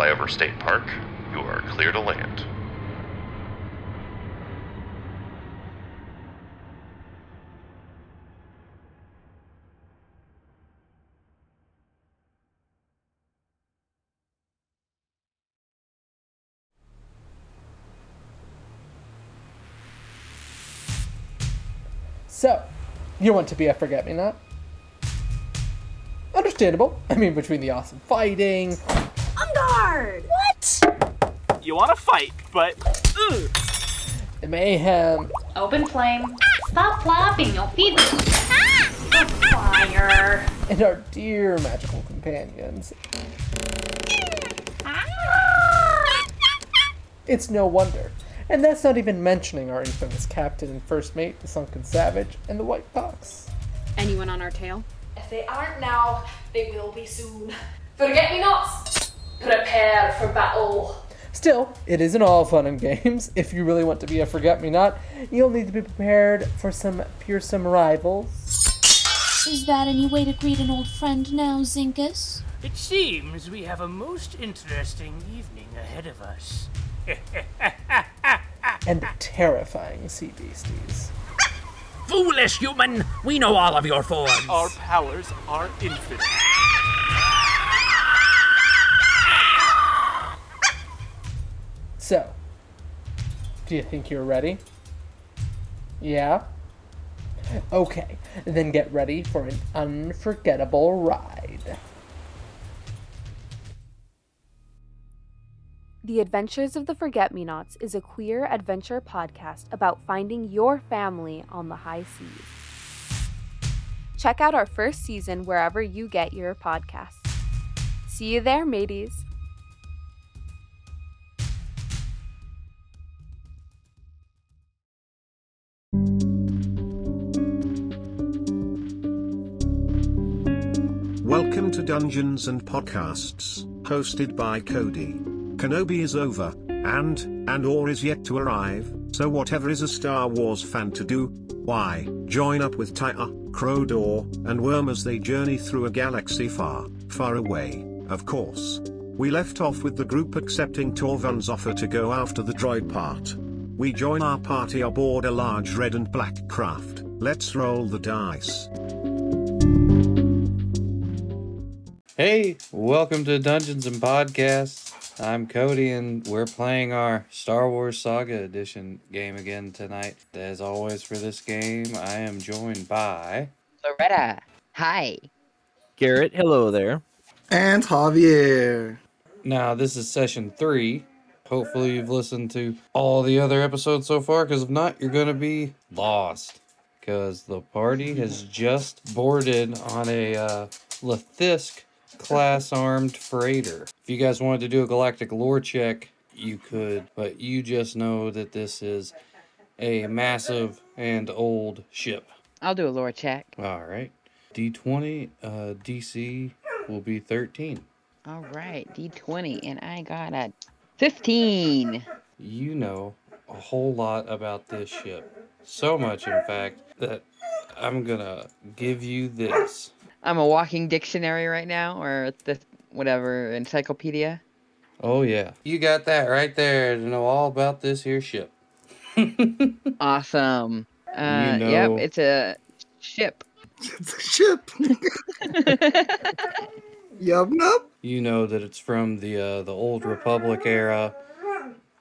Flyover State Park, you are clear to land. So, you want to be a forget me not? Understandable. I mean, between the awesome fighting, On! What? You want to fight, but ugh, the mayhem, Open flame. Stop flopping, you'll feed me. Fire. and our dear magical companions, it's no wonder. And that's not even mentioning our infamous captain and first mate, the Sunken Savage, and the White Fox. Anyone on our tail? If they aren't now, they will be soon. Forget me nots! Prepare for battle. Still, it isn't all fun and games. If you really want to be a forget me not, you'll need to be prepared for some fearsome rivals. Is that any way to greet an old friend now, Zinkus? It seems we have a most interesting evening ahead of us. and terrifying sea beasties. Foolish human! We know all of your forms! our powers are infinite. So, do you think you're ready? Yeah? Okay, then get ready for an unforgettable ride. The Adventures of the Forget Me Nots is a queer adventure podcast about finding your family on the high seas. Check out our first season wherever you get your podcasts. See you there, mateys. Welcome to Dungeons and Podcasts, hosted by Cody. Kenobi is over, and, Andor is yet to arrive, so whatever is a Star Wars fan to do, why, join up with Tyra, Kroder, and Worm as they journey through a galaxy far, far away, of course. We left off with the group accepting Torvun's offer to go after the droid part. We join our party aboard a large red and black craft, let's roll the dice. Hey, welcome to Dungeons and Podcasts. I'm Cody, and we're playing our Star Wars Saga Edition game again tonight. As always, for this game, I am joined by. Lauretta. Hi. Garret, hello there. And Javier. Now, this is session three. Hopefully, you've listened to all the other episodes so far, because if not, you're going to be lost. Because the party has just boarded on a uh, Lethisk class armed freighter. If you guys wanted to do a galactic lore check, you could, but you just know that this is a massive and old ship. I'll do a lore check. All right. D20 uh, DC will be 13. All right, D20, and I got a 15. You know a whole lot about this ship. So much, in fact, that I'm gonna give you this. I'm a walking dictionary right now, or the whatever encyclopedia. Oh, yeah. You got that right there to know all about this here ship. Awesome. Uh, You Yep, it's a ship. It's a ship. yup, yup. you know that it's from the uh, the old republic era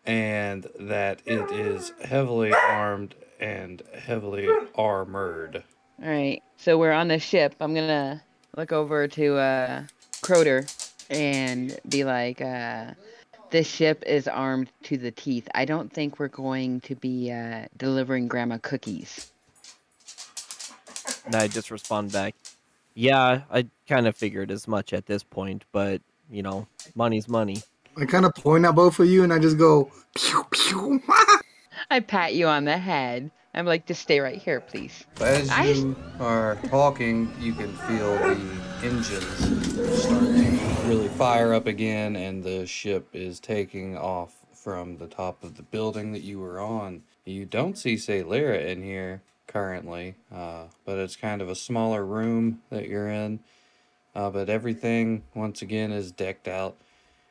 and that it is heavily armed and heavily armored All right, so we're on the ship. I'm gonna look over to uh, Kroder and be like, uh, "This ship is armed to the teeth. I don't think we're going to be uh, delivering Grandma cookies." And I just respond back, yeah, I kind of figured as much at this point, but, you know, money's money. I kind of point at both of you and I just go, pew, pew. I pat you on the head. I'm like, "Just stay right here, please." as I- you are talking you can feel the engines start to really fire up again and the ship is taking off from the top of the building that you were on you don't see Sailera in here currently uh, but it's kind of a smaller room that you're in uh, but everything once again is decked out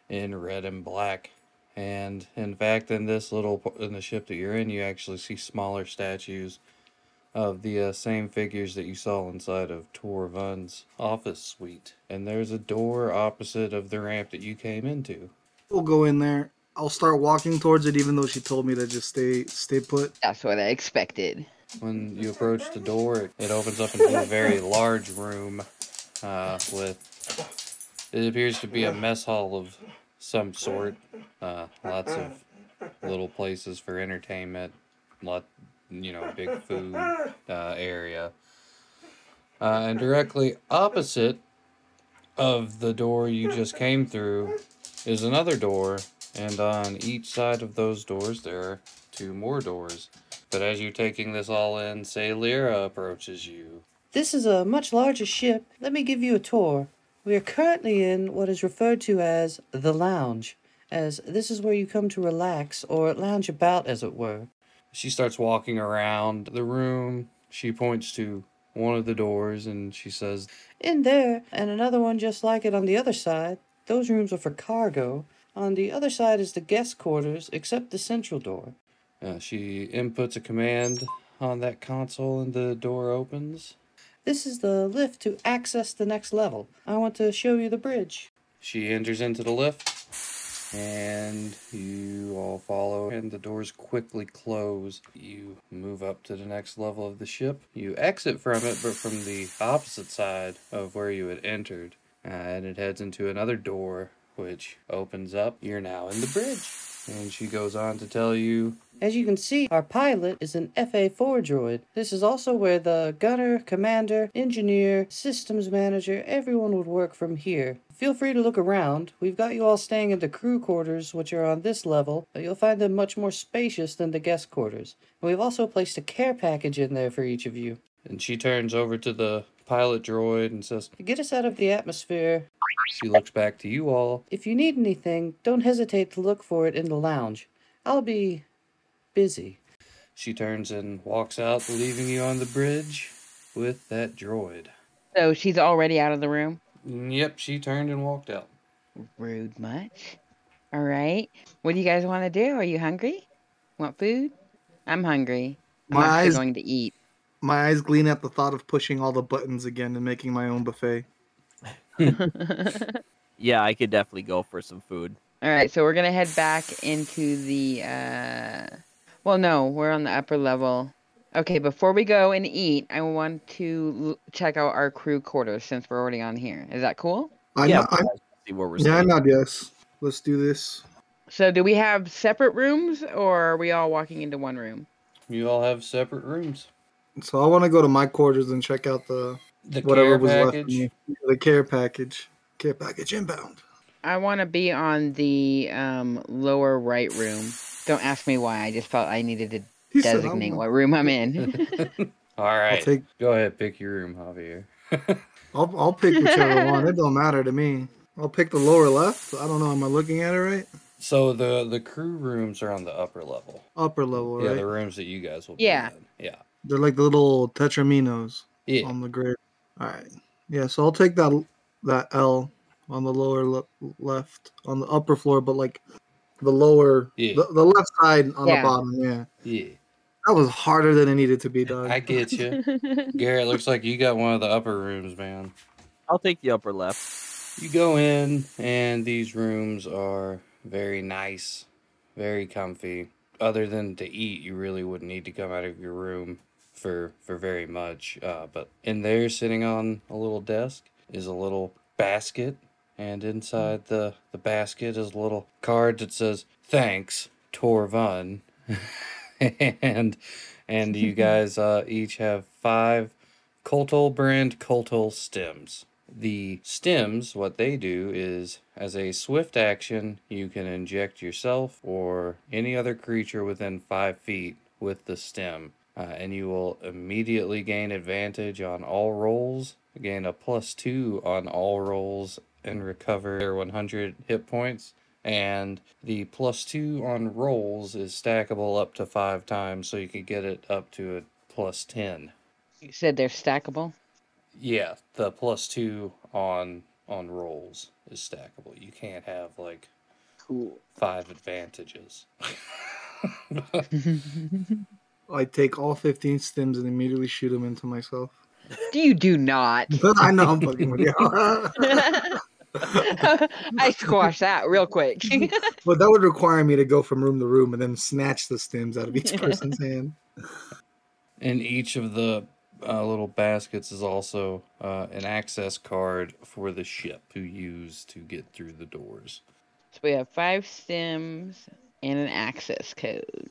in red and black. And in fact, in this little in the ship that you're in, you actually see smaller statues of the uh, same figures that you saw inside of Torvun's office suite. And there's a door opposite of the ramp that you came into. We'll go in there. I'll start walking towards it, even though she told me to just stay stay put. That's what I expected. When you approach the door, it opens up into a very large room uh, with. It appears to be a mess hall of some sort. Uh, lots of little places for entertainment. Lot, you know, big food uh, area. Uh, and directly opposite of the door you just came through is another door, and on each side of those doors there are two more doors. But as you're taking this all in, say Lyra approaches you. This is a much larger ship. Let me give you a tour. We are currently in what is referred to as the lounge, as this is where you come to relax or lounge about, as it were. She starts walking around the room. She points to one of the doors and she says, In there, and another one just like it on the other side. Those rooms are for cargo. On the other side is the guest quarters, except the central door. uh, she inputs a command on that console and the door opens. This is the lift to access the next level. I want to show you the bridge. She enters into the lift and you all follow and the doors quickly close. You move up to the next level of the ship. You exit from it but from the opposite side of where you had entered. Uh, and it heads into another door which opens up. You're now in the bridge. And she goes on to tell you As you can see, our pilot is an FA4 droid. This is also where the gunner, commander, engineer, systems manager, everyone would work from here. Feel free to look around. We've got you all staying in the crew quarters, which are on this level, but you'll find them much more spacious than the guest quarters. And we've also placed a care package in there for each of you. and she turns over to the pilot droid and says, get us out of the atmosphere, She looks back to you all. if you need anything, don't hesitate to look for it in the lounge. I'll be busy. She turns and walks out, leaving you on the bridge with that droid. So she's already out of the room. Mm, yep, she turned and walked out. Rude much. All right. What do you guys want to do? Are you hungry? Want food? I'm hungry. I'm My eyes- going to eat. My eyes gleam at the thought of pushing all the buttons again and making my own buffet. Yeah, I could definitely go for some food. All right, so we're gonna head back into the. uh Well, no, we're on the upper level. Okay, before we go and eat, I want to l- check out our crew quarters since we're already on here. Is that cool? I yeah, know, I, see where we're yeah, I staying. nod yes. Let's do this. So, do we have separate rooms, or are we all walking into one room? You all have separate rooms. So I want to go to my quarters and check out the, The whatever care was left. package. of me. The care package. Care package inbound. I want to be on the um, lower right room. Don't ask me why. I just felt I needed to He designate "I'm- what room I'm in. All right. take- Go ahead, pick your room, Javier. I'll I'll pick whichever one. It don't matter to me. I'll pick the lower left. I don't know. Am I looking at it right? So the the crew rooms are on the upper level. Upper level, Yeah, right? the rooms that you guys will be Yeah. in. Yeah. They're like the little tetraminos Yeah. on the grid. All right. Yeah. So I'll take that that L on the lower le- left on the upper floor, but like the lower Yeah. the, the left side on Yeah. the bottom. Yeah. Yeah. That was harder than it needed to be done. I get you. Garret, looks like you got one of the upper rooms, man. I'll take the upper left. You go in, and these rooms are very nice, very comfy. Other than to eat, you really wouldn't need to come out of your room for for very much. Uh, but in there, sitting on a little desk, is a little basket, and inside the the basket is a little card that says "Thanks, Torvun," and and you guys uh, each have five Coltol brand Coltol stems. The stems, what they do is, as a swift action, you can inject yourself or any other creature within five feet with the stem, uh, and you will immediately gain advantage on all rolls, gain a plus two on all rolls, and recover their 100 hit points. And the plus two on rolls is stackable up to five times, so you can get it up to a plus 10. you said they're stackable. Yeah, the plus two on on rolls is stackable. You can't have like Cool. five advantages. I take all 15 stems and immediately shoot them into myself. Do you do not. I know I'm fucking with you. I squash that real quick. but that would require me to go from room to room and then snatch the stems out of each person's hand. In each of the uh, little baskets is also uh, an access card for the ship to use to get through the doors. so we have five stems and an access code.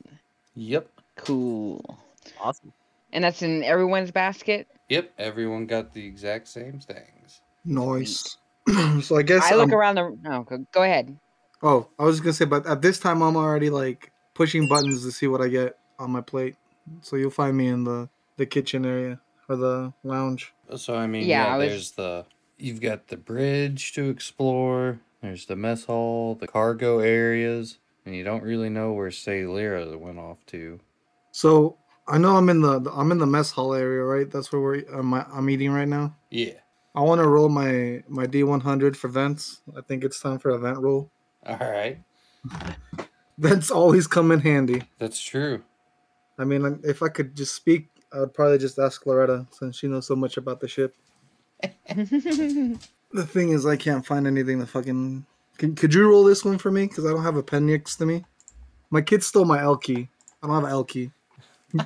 Yep. Cool. Awesome. And that's in everyone's basket? Yep. Everyone got the exact same things. Nice. so I guess I look I'm- around the. Oh, go, go ahead. Oh, I was gonna say, but at this time I'm already like pushing buttons to see what I get on my plate. So you'll find me in the the kitchen area or the lounge. So I mean, Yeah, yeah, I was- there's the you've got the bridge to explore. There's the mess hall, the cargo areas, and you don't really know where Say Lyra went off to. So I know I'm in the I'm in the mess hall area, right? That's where we're uh, I'm, I'm eating right now. Yeah. I want to roll my my D100 for vents. I think it's time for a vent roll. All right. Vents always come in handy. That's true. I mean, if I could just speak, I would probably just ask Lauretta since she knows so much about the ship. The thing is, I can't find anything to fucking. Can, could you roll this one for me? Because I don't have a pen next to me. My kid stole my L key. I don't have an L key.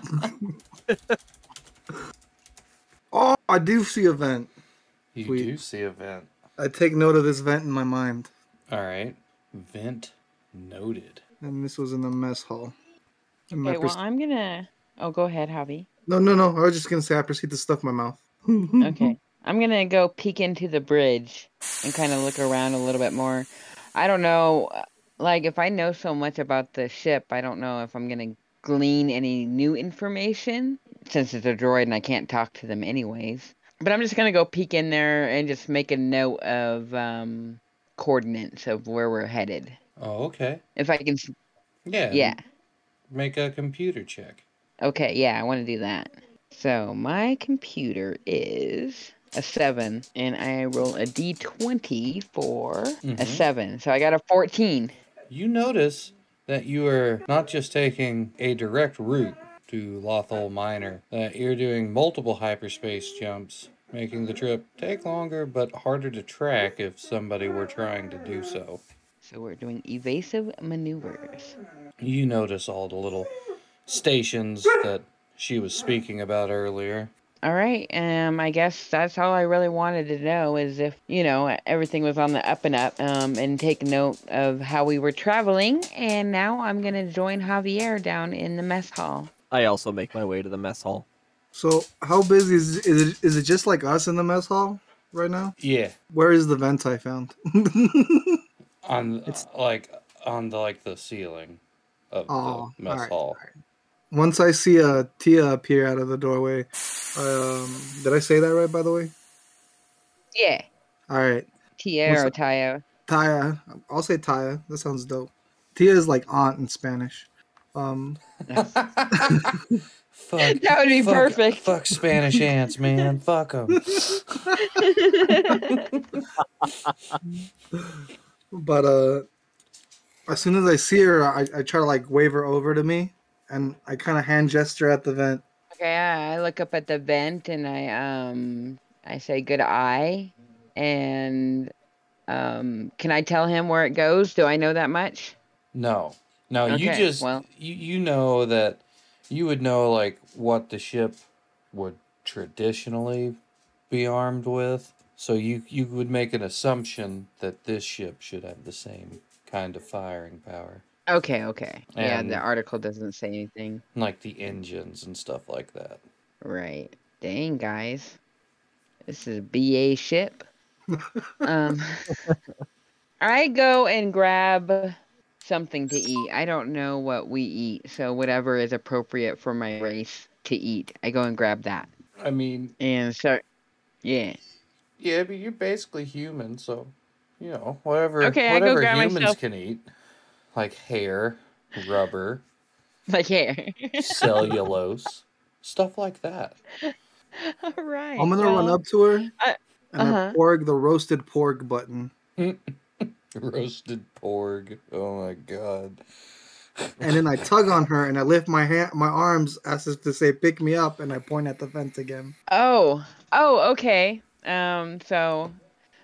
oh, I do see a vent. You Sweet. do see a vent. I take note of this vent in my mind. All right. Vent noted. And this was in the mess hall. And my Okay, well, I'm gonna. Oh, go ahead, Javi. no, no, no. I was just gonna say I proceed to stuff my mouth. Okay. I'm gonna go peek into the bridge and kind of look around a little bit more. I don't know, uh, like if I know so much about the ship, I don't know if I'm gonna glean any new information since it's a droid and I can't talk to them anyways. But I'm just gonna go peek in there and just make a note of um, coordinates of where we're headed. Oh, okay. If I can. Yeah. Yeah. Make a computer check. Okay, yeah, I want to do that. So my computer is a seven, and I roll a d20 for a Mhm. seven. So I got a 14. You notice that you are not just taking a direct route to Lothal Minor, that you're doing multiple hyperspace jumps, making the trip take longer but harder to track if somebody were trying to do so. So we're doing evasive maneuvers. You notice all the little stations that she was speaking about earlier. All right, um, I guess that's all I really wanted to know is if you know everything was on the up and up, um, and take note of how we were traveling. And now I'm gonna join Javier down in the mess hall. I also make my way to the mess hall. So how busy is is it? Is it just like us in the mess hall right now? Yeah. Where is the vent I found? On it's like on the like the ceiling of Oh, the mess alright, hall. Once I see a Tia appear out of the doorway, um, did I say that right? By the way, Yeah, all right. Tia What's or? Taya. Taya. I'll say Taya. That sounds dope. Tia is like aunt in Spanish. Um, Fuck, That would be fuck- perfect. Fuck Spanish ants, man. Fuck them. but uh, as soon as I see her, I, I try to like wave her over to me, and I kind of hand gesture at the vent. Okay, I I look up at the vent and I um I say good eye, and um can I tell him where it goes? Do I know that much? No, no. you just well- you you know that you would know like what the ship would traditionally be armed with. So you you would make an assumption that this ship should have the same kind of firing power, Okay, okay. yeah, the article doesn't say anything. like the engines and stuff like that. Right. Dang, guys. This is a BA ship. um, I go and grab something to eat. I don't know what we eat, so whatever is appropriate for my race to eat, I go and grab that. I mean, And start. Yeah. yeah, but you're basically human, so you know whatever Okay, I go whatever grab humans myself- can eat, like hair, rubber, Like hair, cellulose, stuff like that. All right. I'm gonna run up to her I- and I uh-huh. porg the roasted pork button. Roasted porg. Oh my god. and then I tug on her and I lift my hand, my arms as if to say, "Pick me up," and I point at the fence again. Oh, oh, okay. Um, so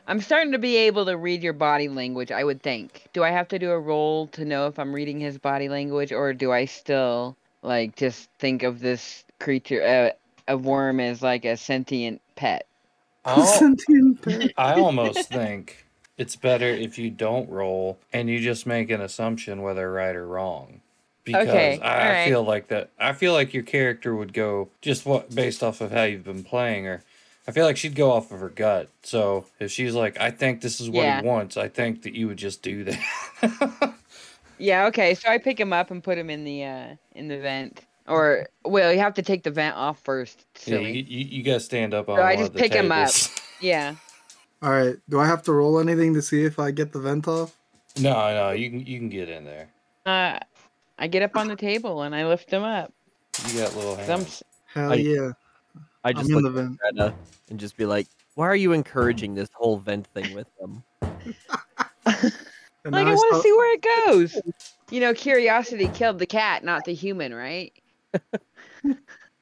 I'm starting to be able to read your body language. I would think. Do I have to do a roll to know if I'm reading his body language, or do I still like just think of this creature, uh, a worm, as like a sentient pet? I'll- I almost think it's better if you don't roll and you just make an assumption whether right or wrong. Because Okay, I, I alright. feel like that I feel like your character would go just what based off of how you've been playing her. I feel like she'd go off of her gut. So if she's like, I think this is what Yeah. he wants, I think that you would just do that. Yeah. Okay. So I pick him up and put him in the uh in the vent. Or well, you have to take the vent off first. yeah, you, you, you gotta stand up on so I just of the pick him up. Yeah. All right. Do I have to roll anything to see if I get the vent off? No, no, you can you can get in there. Uh, I get up on the table and I lift him up. You got little Some hands. Hell I- yeah. I just in look the at vent. Greta and just be like, "Why are you encouraging this whole vent thing with them?" Like now I want to start- see where it goes. You know, curiosity killed the cat, not the human, right?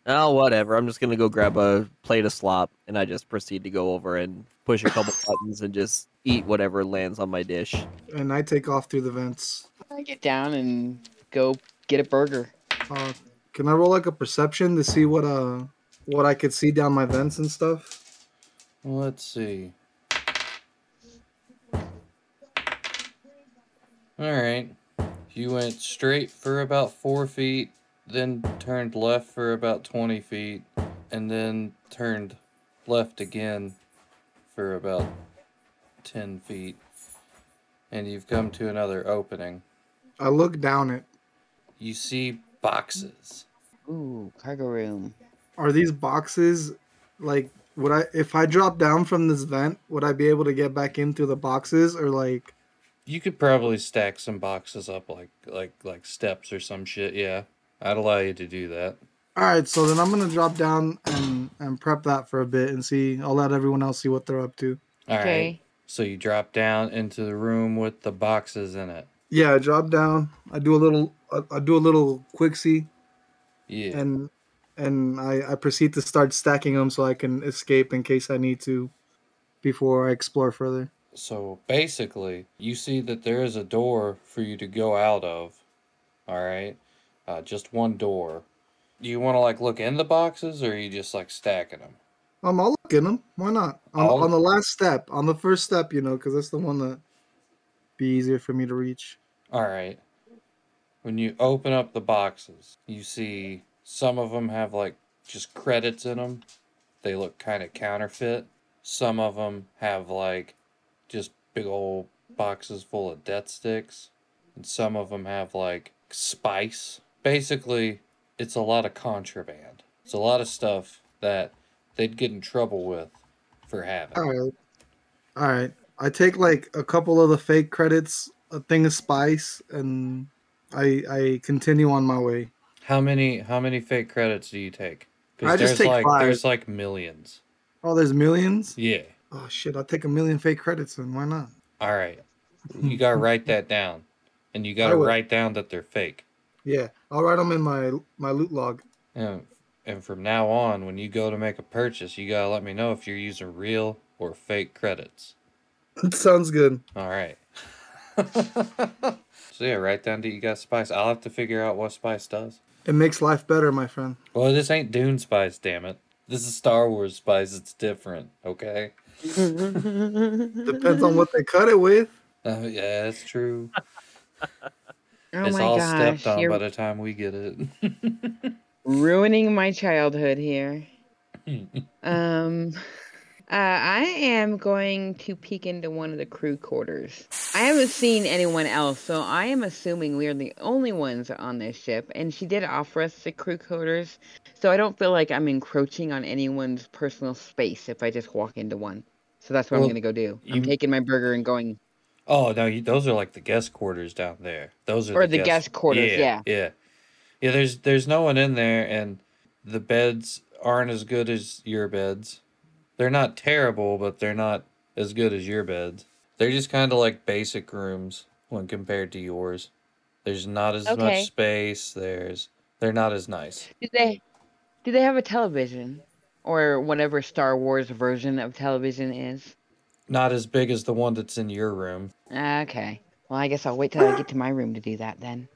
Oh, whatever. I'm just gonna go grab a plate of slop, and I just proceed to go over and push a couple buttons and just eat whatever lands on my dish. and I take off through the vents. I get down and go get a burger. Uh, can I roll like a perception to see what uh what I could see down my vents and stuff? Let's see. All right. You went straight for about four feet, then turned left for about 20 feet, and then turned left again for about 10 feet. And you've come to another opening. I look down it. You see boxes. Ooh, cargo room. Are these boxes like would I if I drop down from this vent, would I be able to get back in through the boxes or like You could probably stack some boxes up like like like steps or some shit. Yeah, I'd allow you to do that. All right, so then I'm gonna drop down and and prep that for a bit and see. I'll let everyone else see what they're up to. All right. Okay. So you drop down into the room with the boxes in it. Yeah, I drop down. I do a little. I, I do a little quick see, Yeah. and and I I proceed to start stacking them so I can escape in case I need to, before I explore further. So basically, you see that there is a door for you to go out of. All right. Uh, just one door. Do you want to like look in the boxes, or are you just like stacking them? Um, I'll look in them. Why not? On, on the last step, on the first step, you know, because that's the one that be easier for me to reach. All right. When you open up the boxes, you see some of them have like just credits in them. They look kind of counterfeit. Some of them have like just big old boxes full of death sticks. And some of them have like spice. Basically, it's a lot of contraband. It's a lot of stuff that they'd get in trouble with for having. All right, all right. I take like a couple of the fake credits, a thing of spice, and I I continue on my way. How many how many fake credits do you take? I Because just there's take like five. there's like millions. Oh, there's millions. Yeah. Oh shit! I'll take a million fake credits, and why not? All right. You got to write that down. And you gotta will. write down that they're fake. Yeah, I'll write them in my my loot log. And, and from now on, when you go to make a purchase, you got to let me know if you're using real or fake credits. Sounds good. All right. so yeah, write down that you got spice. I'll have to figure out what spice does. It makes life better, my friend. Well, this ain't Dune spice, damn it. This is Star Wars spice. It's different, okay? Depends on what they cut it with. Uh, yeah, that's true. Oh it's my all gosh, stepped on you're by the time we get it. ruining my childhood here. um, uh, I am going to peek into one of the crew quarters. I haven't seen anyone else, so I am assuming we are the only ones on this ship. And she did offer us the crew quarters, so I don't feel like I'm encroaching on anyone's personal space if I just walk into one. So that's what Well, I'm gonna go do. I'm you- taking my burger and going. Oh no, you, those are like the guest quarters down there. Those are Or the guest quarters, yeah. yeah, yeah. There's there's no one in there, and the beds aren't as good as your beds. They're not terrible, but they're not as good as your beds. They're just kind of like basic rooms when compared to yours. There's not as Okay. much space. There's they're not as nice. Do they do they have a television or whatever Star Wars version of television is? Not as big as the one that's in your room. Okay. Well, I guess I'll wait till I get to my room to do that then.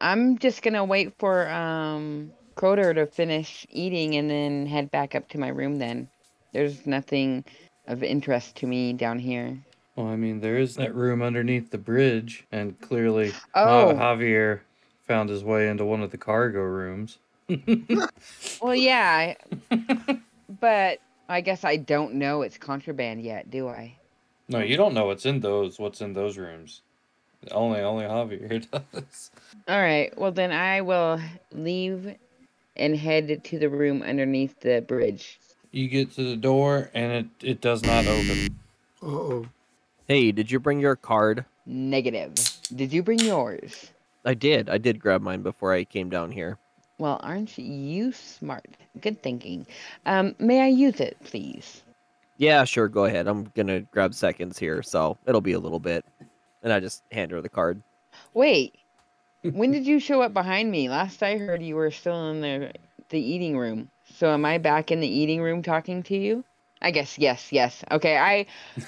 I'm just gonna wait for um Kroder to finish eating and then head back up to my room then. There's nothing of interest to me down here. Well, I mean, there is that room underneath the bridge, and clearly Oh. Javier found his way into one of the cargo rooms. Well, yeah, I- but I guess I don't know it's contraband yet, do I? No, you don't know what's in those. What's in those rooms? Only, only Javier does. All right. Well, then I will leave and head to the room underneath the bridge. You get to the door, and it it does not open. Uh oh. Hey, did you bring your card? Negative. Did you bring yours? I did. I did grab mine before I came down here. Well, aren't you smart? Good thinking. Um, may I use it, please? Yeah, sure. Go ahead. I'm gonna grab seconds here, so it'll be a little bit. And I just hand her the card. Wait. when did you show up behind me? Last I heard, you were still in the the eating room. So am I back in the eating room talking to you? I guess yes, yes. Okay, I.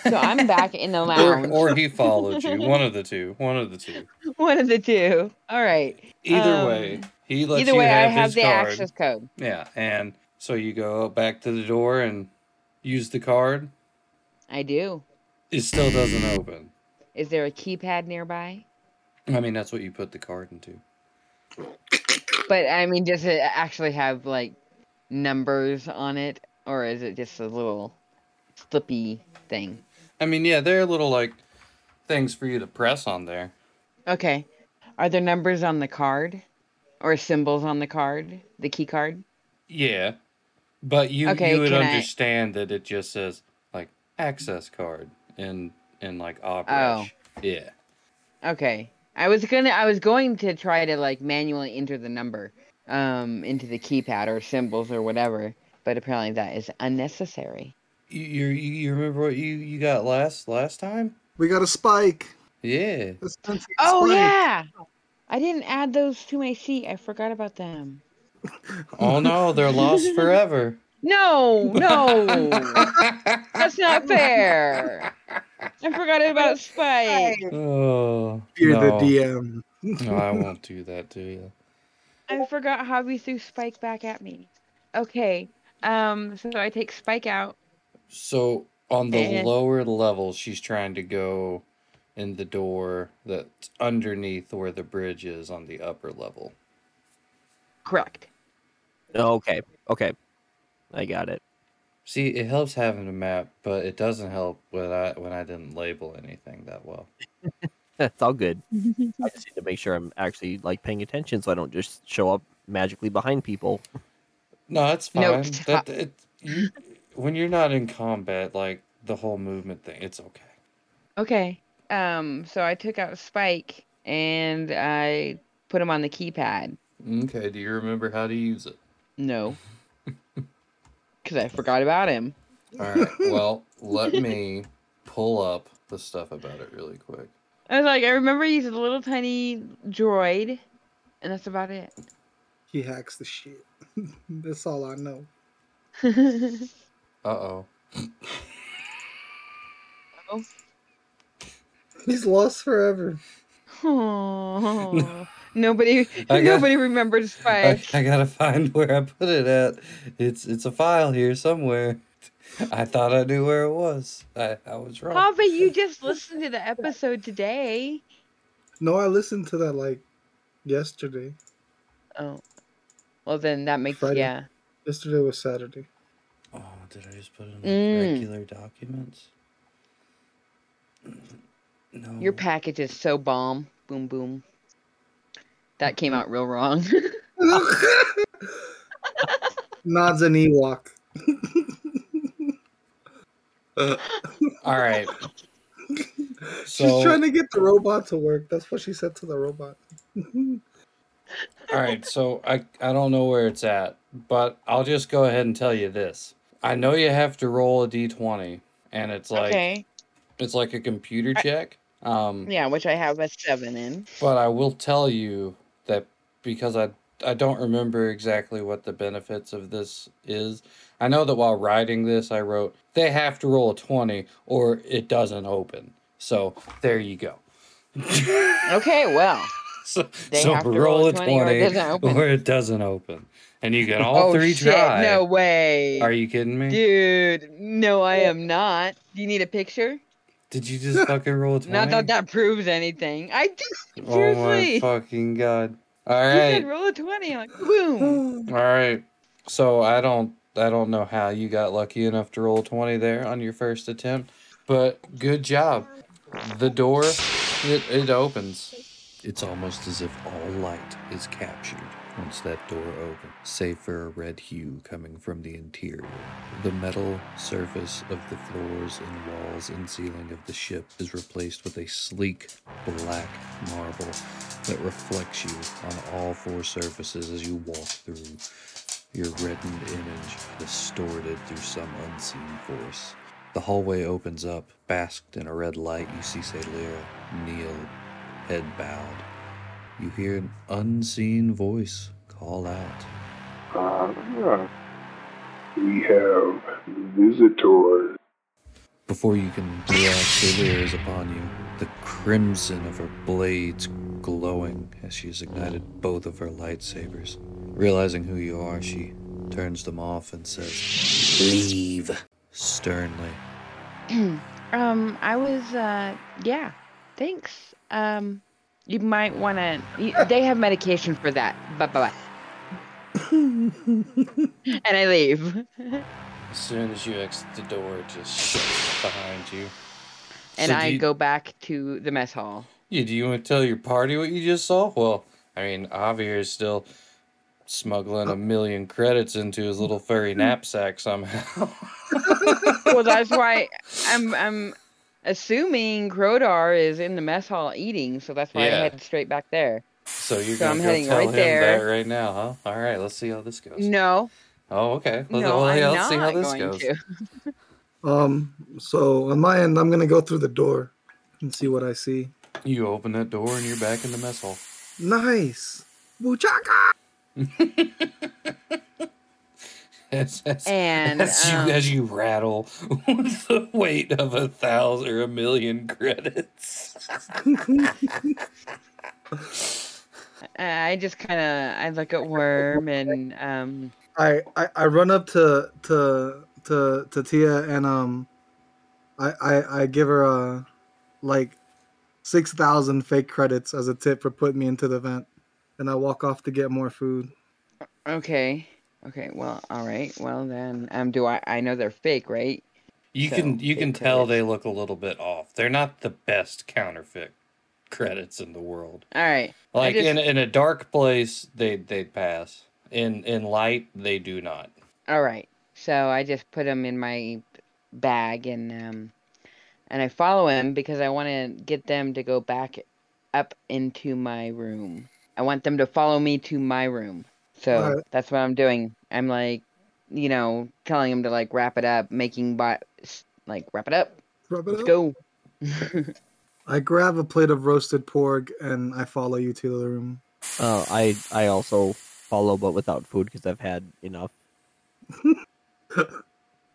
So I'm back in the Or, lounge. or he followed you. One of the two. One of the two. One of the two. All right. Either Um, way, he lets Either you way, have, I have the card. access code. Yeah, and so you go back to the door and use the card. I do. It still doesn't open. Is there a keypad nearby? I mean, that's what you put the card into. But I mean, does it actually have like numbers on it, or is it just a little slippy thing? I mean, yeah, there are little like things for you to press on there. Okay. Are there numbers on the card, or symbols on the card, the key card? Yeah, but you Okay, you would can I- understand that it just says like access card in in like Oh. Yeah. Okay. I was gonna. I was going to try to like manually enter the number, um, into the keypad or symbols or whatever, but apparently that is unnecessary. You you you you remember what you you got last last time? We got a spike. Yeah. A Oh spike. yeah. I didn't add those to my sheet. I forgot about them. Oh no, they're lost forever. No, no, that's not fair. I forgot about Spike. Oh. You're no. the DM. no, I won't do that to you. I forgot how we threw Spike back at me. Okay, um, so I take Spike out. So on the And- lower level, she's trying to go in the door that's underneath where the bridge is on the upper level. Correct. Okay. Okay. I got it. See, it helps having a map, but it doesn't help when I when I didn't label anything that well. It's all good. I just need to make sure I'm actually like paying attention so I don't just show up magically behind people. No, that's fine. Note. That it, you, when you're not in combat, like the whole movement thing, it's okay. Okay. Um, so I took out Spike and I put him on the keypad. Okay, do you remember how to use it? No. Because I forgot about him. All right. Well, let me pull up the stuff about it really quick. I was like, I remember he's a little tiny droid, and that's about it. He hacks the shit. That's all I know. Uh oh. oh. He's lost forever. Aw. nobody, I got- nobody remembered I, I gotta find where I put it at. It's it's a file here somewhere. I thought I knew where it was. I, I was wrong. Papa, you just listened to the episode today. No, I listened to that like yesterday. Oh, well then that makes Friday. yeah. Yesterday was Saturday. Oh, did I just put in Mm. regular documents? No. Your package is so bomb. Boom boom. That came out real wrong. Nods an Ewok. All right. She's trying to get the robot to work. That's what she said to the robot. all right. So I I don't know where it's at, but I'll just go ahead and tell you this. I know you have to roll a d20, and it's like okay. It's like a computer check. Um, Yeah, which I have a seven in. But I will tell you that because I I don't remember exactly what the benefits of this is. I know that while writing this, I wrote they have to roll a twenty or it doesn't open. So there you go. Okay, well. So, They so have to roll, a 20 or it doesn't open. or it doesn't open, and you get all oh, three shit, try. No way. Are you kidding me? Dude, no, I am not. Do you need a picture? Did you just fucking roll a twenty? Not that that proves anything. I did. Oh my fucking god! All You right. roll a 20. Like, boom. All right. So I don't I don't know how you got lucky enough to roll 20 there on your first attempt, but good job. The door it, it opens. It's almost as if all light is captured once that door opens, save for a red hue coming from the interior. The metal surface of the floors and walls and ceiling of the ship is replaced with a sleek black marble that reflects you on all four surfaces as you walk through. Your reddened image distorted through some unseen force. The hallway opens up, basked in a red light. You see Celera kneel, head bowed. You hear an unseen voice call out. Ah, we have visitors. Before you can react, Celera is upon you, the crimson of her blades glowing as she has ignited both of her lightsabers. Realizing who you are, she turns them off and says, Leave, sternly. um, I was, uh, yeah, thanks. Um, you might want to, they have medication for that. Bye bye. and I leave. As soon as you exit the door, it just shuts behind you. And So I you- go back to the mess hall. Yeah, do you want to tell your party what you just saw? Well, I mean, Javier is still smuggling a oh. million credits into his little furry knapsack somehow. well, that's why I'm, I'm assuming Kroder is in the mess hall eating, so that's why Yeah. I headed straight back there. So you're So gonna I'm go heading tell right him there. that right now, huh? All right, let's see how this goes. No, Oh, okay. Let's, no, well, I'm yeah, not let's see how this going goes. to. Um. So on my end, I'm gonna go through the door and see what I see. You open that door and you're back in the mess hall. Nice. Buchaka. As, as, And, as you um, as you rattle with the weight of a thousand or a million credits. I just kind of I look at Worm and um I, I I run up to to to to Tia and um, I I, I give her uh like six thousand fake credits as a tip for putting me into the event, and I walk off to get more food. okay okay well all right well then um do I I know they're fake right You So, can you can tell credits. they look a little bit off. They're not the best counterfeit credits in the world. all right Like just- in in a dark place, they they'd pass. In in light, they do not. all right so I just put them in my bag and um and I follow him because I want to get them to go back up into my room I want them to follow me to my room so Alright. that's what I'm doing I'm like you know telling him to like wrap it up making but like wrap it up Wrap it let's up. go I grab a plate of roasted pork and I follow you to the room. Uh, I I also follow, but without food because I've had enough.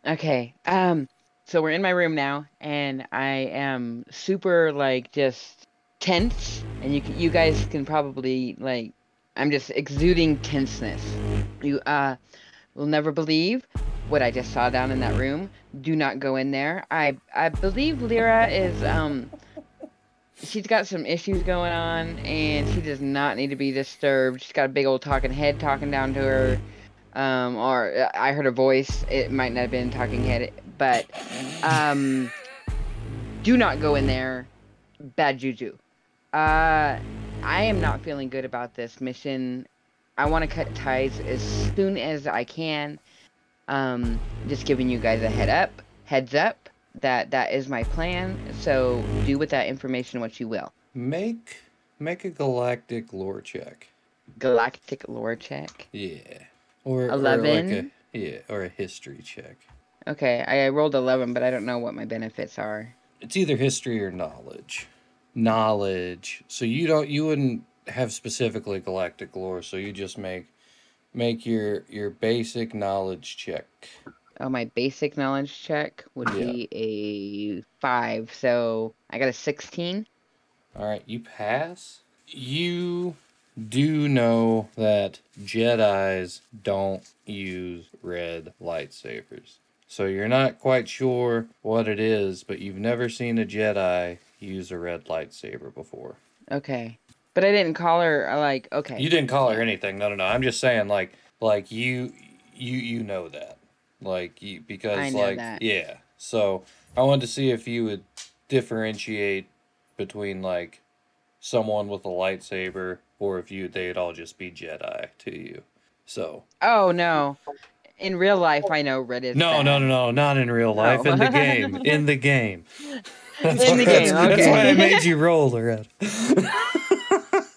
Okay. Um so we're in my room now and I am super like just tense and you you guys can probably like I'm just exuding tenseness. You uh will never believe what I just saw down in that room. Do not go in there. I I believe Lyra is um she's got some issues going on and she does not need to be disturbed. She's got a big old talking head talking down to her um, or I heard a voice. It might not have been talking head, but um, do not go in there. Bad juju. Uh, I am not feeling good about this mission. I want to cut ties as soon as I can. Um, just giving you guys a head up, heads up that that is my plan. So do with that information what you will. Make make a galactic lore check. Galactic lore check. Yeah. Or or like a Eleven. yeah, or a history check. Okay, I I rolled 11, but I don't know what my benefits are. it's either history or knowledge. Knowledge. So you don't you wouldn't have specifically galactic lore, so you just make make your your basic knowledge check. Oh, my basic knowledge check would Yeah. be a five, so I got a sixteen. All right, you pass. You do know that Jedi's don't use red lightsabers. So you're not quite sure what it is, but you've never seen a Jedi use a red lightsaber before. Okay, but I didn't call her uh, like okay. You didn't call her anything. No, no, no. I'm just saying like like you you you know that. Like you because like that. yeah. So I wanted to see if you would differentiate between like someone with a lightsaber or if you they'd all just be Jedi to you. So Oh no, in real life I know red is. no, bad. no, no, no, not in real life. In the game, in the game. In the game, That's okay. why I made you roll, Lauretta.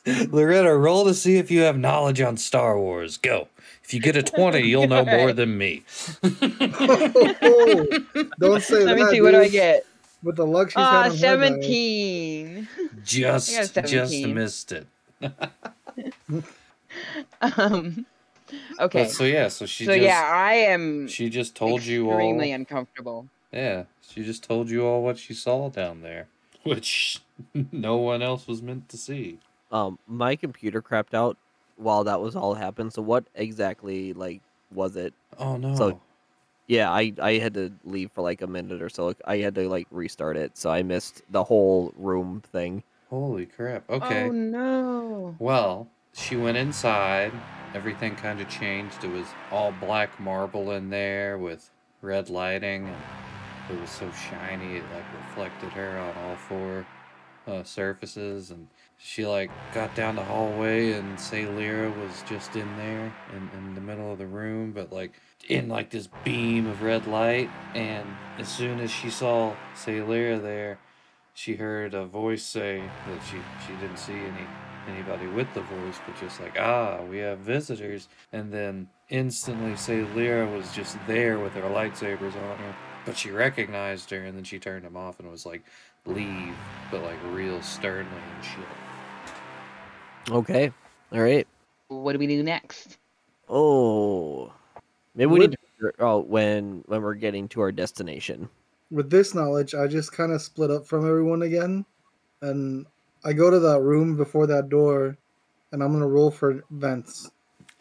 Lauretta, roll to see if you have knowledge on Star Wars. Go. If you get a twenty, you'll know more than me. Don't say that. Let that. me see what do I get. With the luck she's Ah, had on seventeen. Just, I got a just missed it. Um. Okay. But so yeah, so she so just yeah, I am she just told you all. extremely uncomfortable. Yeah, she just told you all what she saw down there, which no one else was meant to see. Um, my computer crapped out while that was all happened. So what exactly like was it? Oh no. So yeah, I I had to leave for like a minute or so. I had to like restart it, so I missed the whole room thing. Holy crap. Okay. Oh no. Well, she went inside. Everything kind of changed. It was all black marble in there with red lighting, and it was so shiny it like reflected her on all four uh, surfaces. And she like got down the hallway, and Sailira was just in there in, in the middle of the room, but like in like this beam of red light. And as soon as she saw Sailira there, she heard a voice say that she she didn't see any anybody with the voice, but just like ah, we have visitors, and then instantly say Lyra was just there with her lightsabers on her, but she recognized her, and then she turned them off and was like leave, but like real sternly and shit. Okay, all right. What do we do next? Oh, maybe we Would- need to figure out when when we're getting to our destination. With this knowledge, I just kind of split up from everyone again, and I go to that room before that door, and I'm gonna roll for vents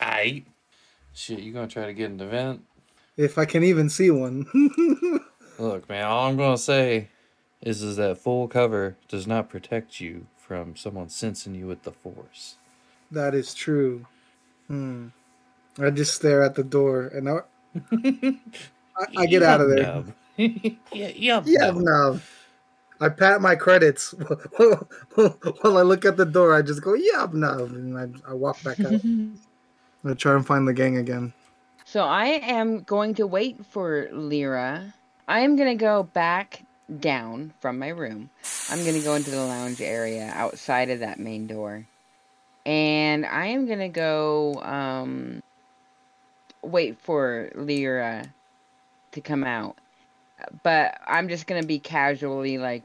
Aight. Shit, you gonna try to get an event? if I can even see one. Look, man, all I'm gonna say is is that full cover does not protect you from someone sensing you with the force. that is true. Hmm. I just stare at the door, and I, I, I get out of there. Nub. yeah, yeah, Yeah, no. I pat my credits while I look at the door. I just go, "Yeah, no," and I, I walk back out. I try and find the gang again. So I am going to wait for Lyra. I am gonna go back down from my room. I'm gonna go into the lounge area outside of that main door. And I am gonna go um wait for Lyra to come out. But I'm just gonna be casually like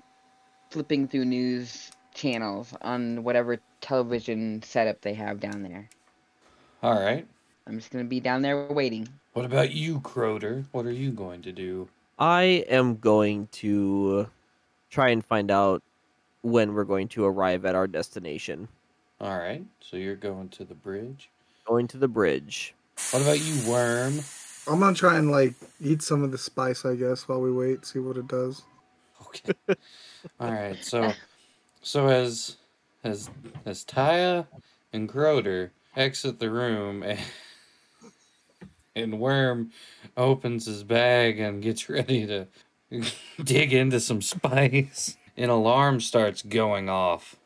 flipping through news channels on whatever television setup they have down there. All right. I'm just gonna be down there waiting. What about you, Kroder? What are you going to do? I am going to try and find out when we're going to arrive at our destination. All right. So you're going to the bridge. Going to the bridge. What about you, Worm? I'm gonna try and like eat some of the spice, I guess, while we wait, see what it does. Okay. All right. So, so as as as Tia and Kroder exit the room, and, and Worm opens his bag and gets ready to dig into some spice, an alarm starts going off.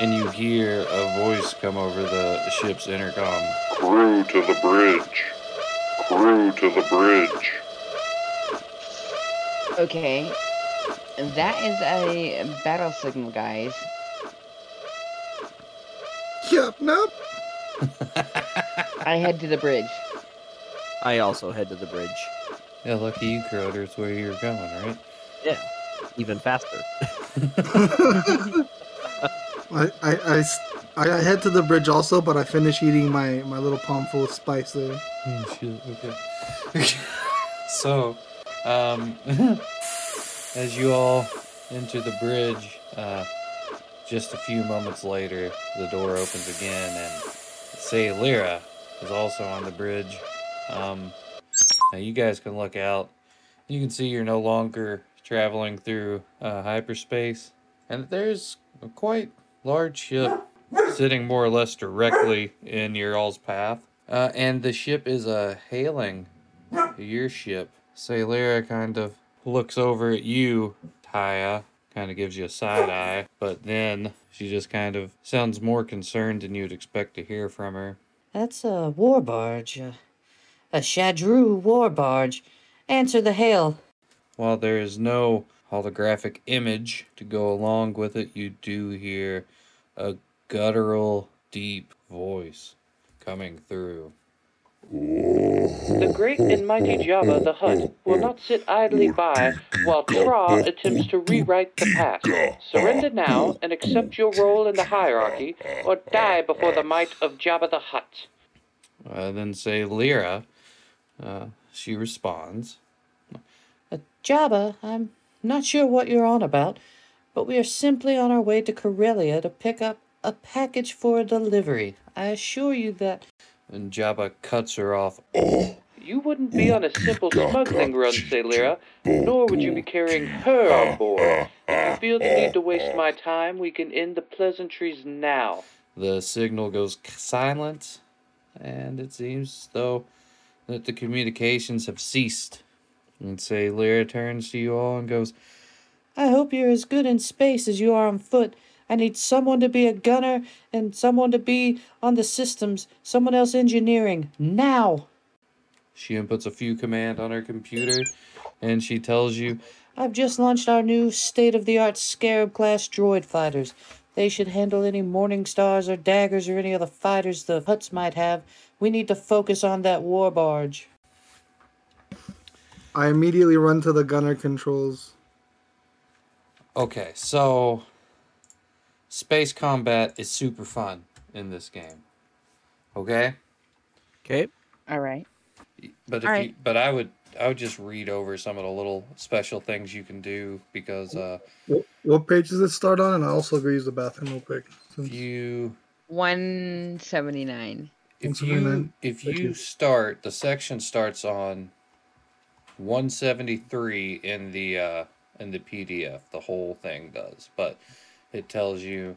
And you hear a voice come over the ship's intercom. Crew to the bridge. Crew to the bridge. Okay. That is a battle signal, guys. Yep, nope. I head to the bridge. I also head to the bridge. Yeah, lucky you, Kroder. It's where you're going, right? Yeah, even faster. I, I, I I- head to the bridge also, but I finish eating my, my little palm full of spice there. Shit, okay. so, um, as you all enter the bridge, uh, just a few moments later, the door opens again, and say Lyra is also on the bridge. Um, now you guys can look out. You can see you're no longer traveling through uh, hyperspace, and there's quite large ship sitting more or less directly in your all's path. Uh, and the ship is uh, hailing your ship. Sailera kind of looks over at you, Tia, kind of gives you a side eye, but then she just kind of sounds more concerned than you'd expect to hear from her. That's a war barge. uh, A Shadru war barge. Answer the hail. While there is no holographic image to go along with it, you do hear a guttural, deep voice coming through. The great and mighty Jabba the Hutt will not sit idly by while Tra attempts to rewrite the past. Surrender now and accept your role in the hierarchy, or die before the might of Jabba the Hutt. Uh, then say Lyra. Uh, she responds. Uh, Jabba, I'm not sure what you're on about, but we are simply on our way to Corellia to pick up a package for a delivery. I assure you that. And Jabba cuts her off. You wouldn't be on a simple smuggling run, Celera, nor would you be carrying her on board. If you feel the need to waste my time, we can end the pleasantries now. The signal goes c- silent, and it seems though that the communications have ceased. And say Lyra turns to you all and goes, I hope you're as good in space as you are on foot. I need someone to be a gunner and someone to be on the systems, someone else engineering. Now! She inputs a few command on her computer, and she tells you, I've just launched our new state of the art Scarab class droid fighters. They should handle any Morning Stars or Daggers or any other fighters the Hutts might have. We need to focus on that war barge. I immediately run to the gunner controls. Okay, so space combat is super fun in this game. Okay? Okay. All right. But if All you but I would I would just read over some of the little special things you can do because uh What, what page does it start on? And I also go use the bathroom real quick. if you 179. if you if you start the section starts on 173 in the uh in the PDF the whole thing does. But it tells you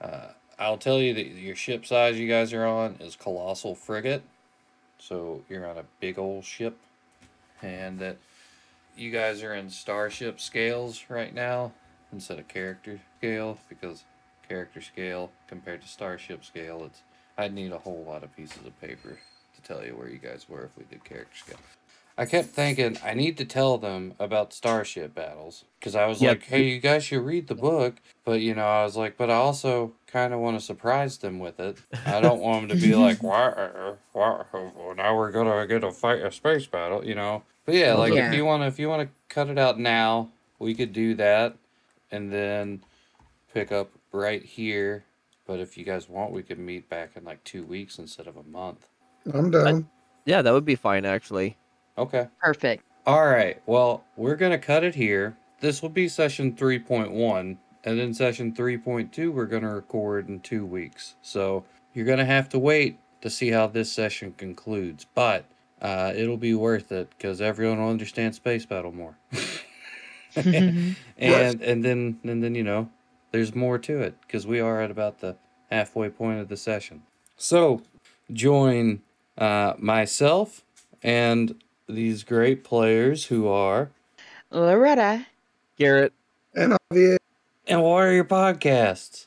uh I'll tell you that your ship size you guys are on is colossal frigate. So you're on a big old ship. And that you guys are in starship scales right now instead of character scale because character scale compared to starship scale it's I'd need a whole lot of pieces of paper to tell you where you guys were if we did character scale. I kept thinking I need to tell them about starship battles because I was Yep. like, hey, you guys should read the book, but you know, I was like, but I also kind of want to surprise them with it. I don't want them to be like, why, uh, why, now we're gonna get a fight a space battle, you know. But yeah, like Yeah. if you want to, if you want to cut it out now, we could do that, and then pick up right here. But if you guys want, we could meet back in like two weeks instead of a month. I'm down. Yeah, that would be fine actually. Okay. Perfect. All right. Well, we're going to cut it here. This will be session 3.1. And then session 3.2, we're going to record in two weeks. So you're going to have to wait to see how this session concludes. But uh, it'll be worth it because everyone will understand Space Battle more. and and then and then you know there's more to it because we are at about the halfway point of the session so join uh, myself and these great players who are Lauretta. Garret. And Javier. and what are your podcasts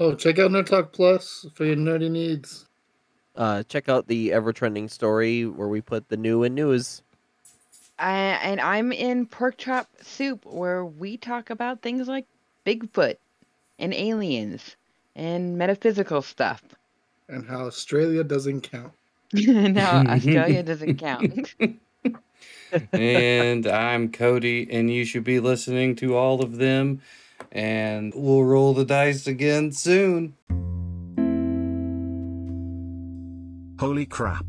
Oh, check out Nerd Talk Plus for your nerdy needs. Uh, check out the ever trending story where we put the new and news. I, and I'm in Pork Chop Soup, where we talk about things like Bigfoot and aliens and metaphysical stuff. And how Australia doesn't count. no, Australia doesn't count. and I'm Cody, and you should be listening to all of them. And we'll roll the dice again soon. Holy crap.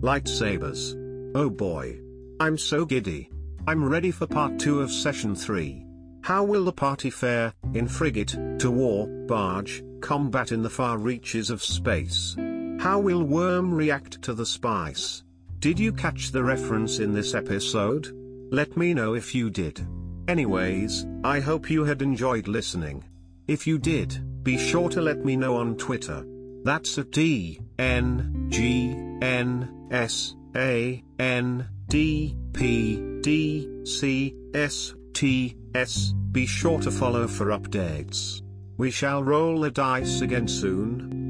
Lightsabers. Oh boy. I'm so giddy. I'm ready for part 2 of session 3. How will the party fare, in frigate, to war, barge, combat in the far reaches of space? How will Worm react to the spice? Did you catch the reference in this episode? Let me know if you did. Anyways, I hope you had enjoyed listening. If you did, be sure to let me know on Twitter. That's at D N G N S A N D P D C S T S. Be sure to follow for updates. We shall roll the dice again soon.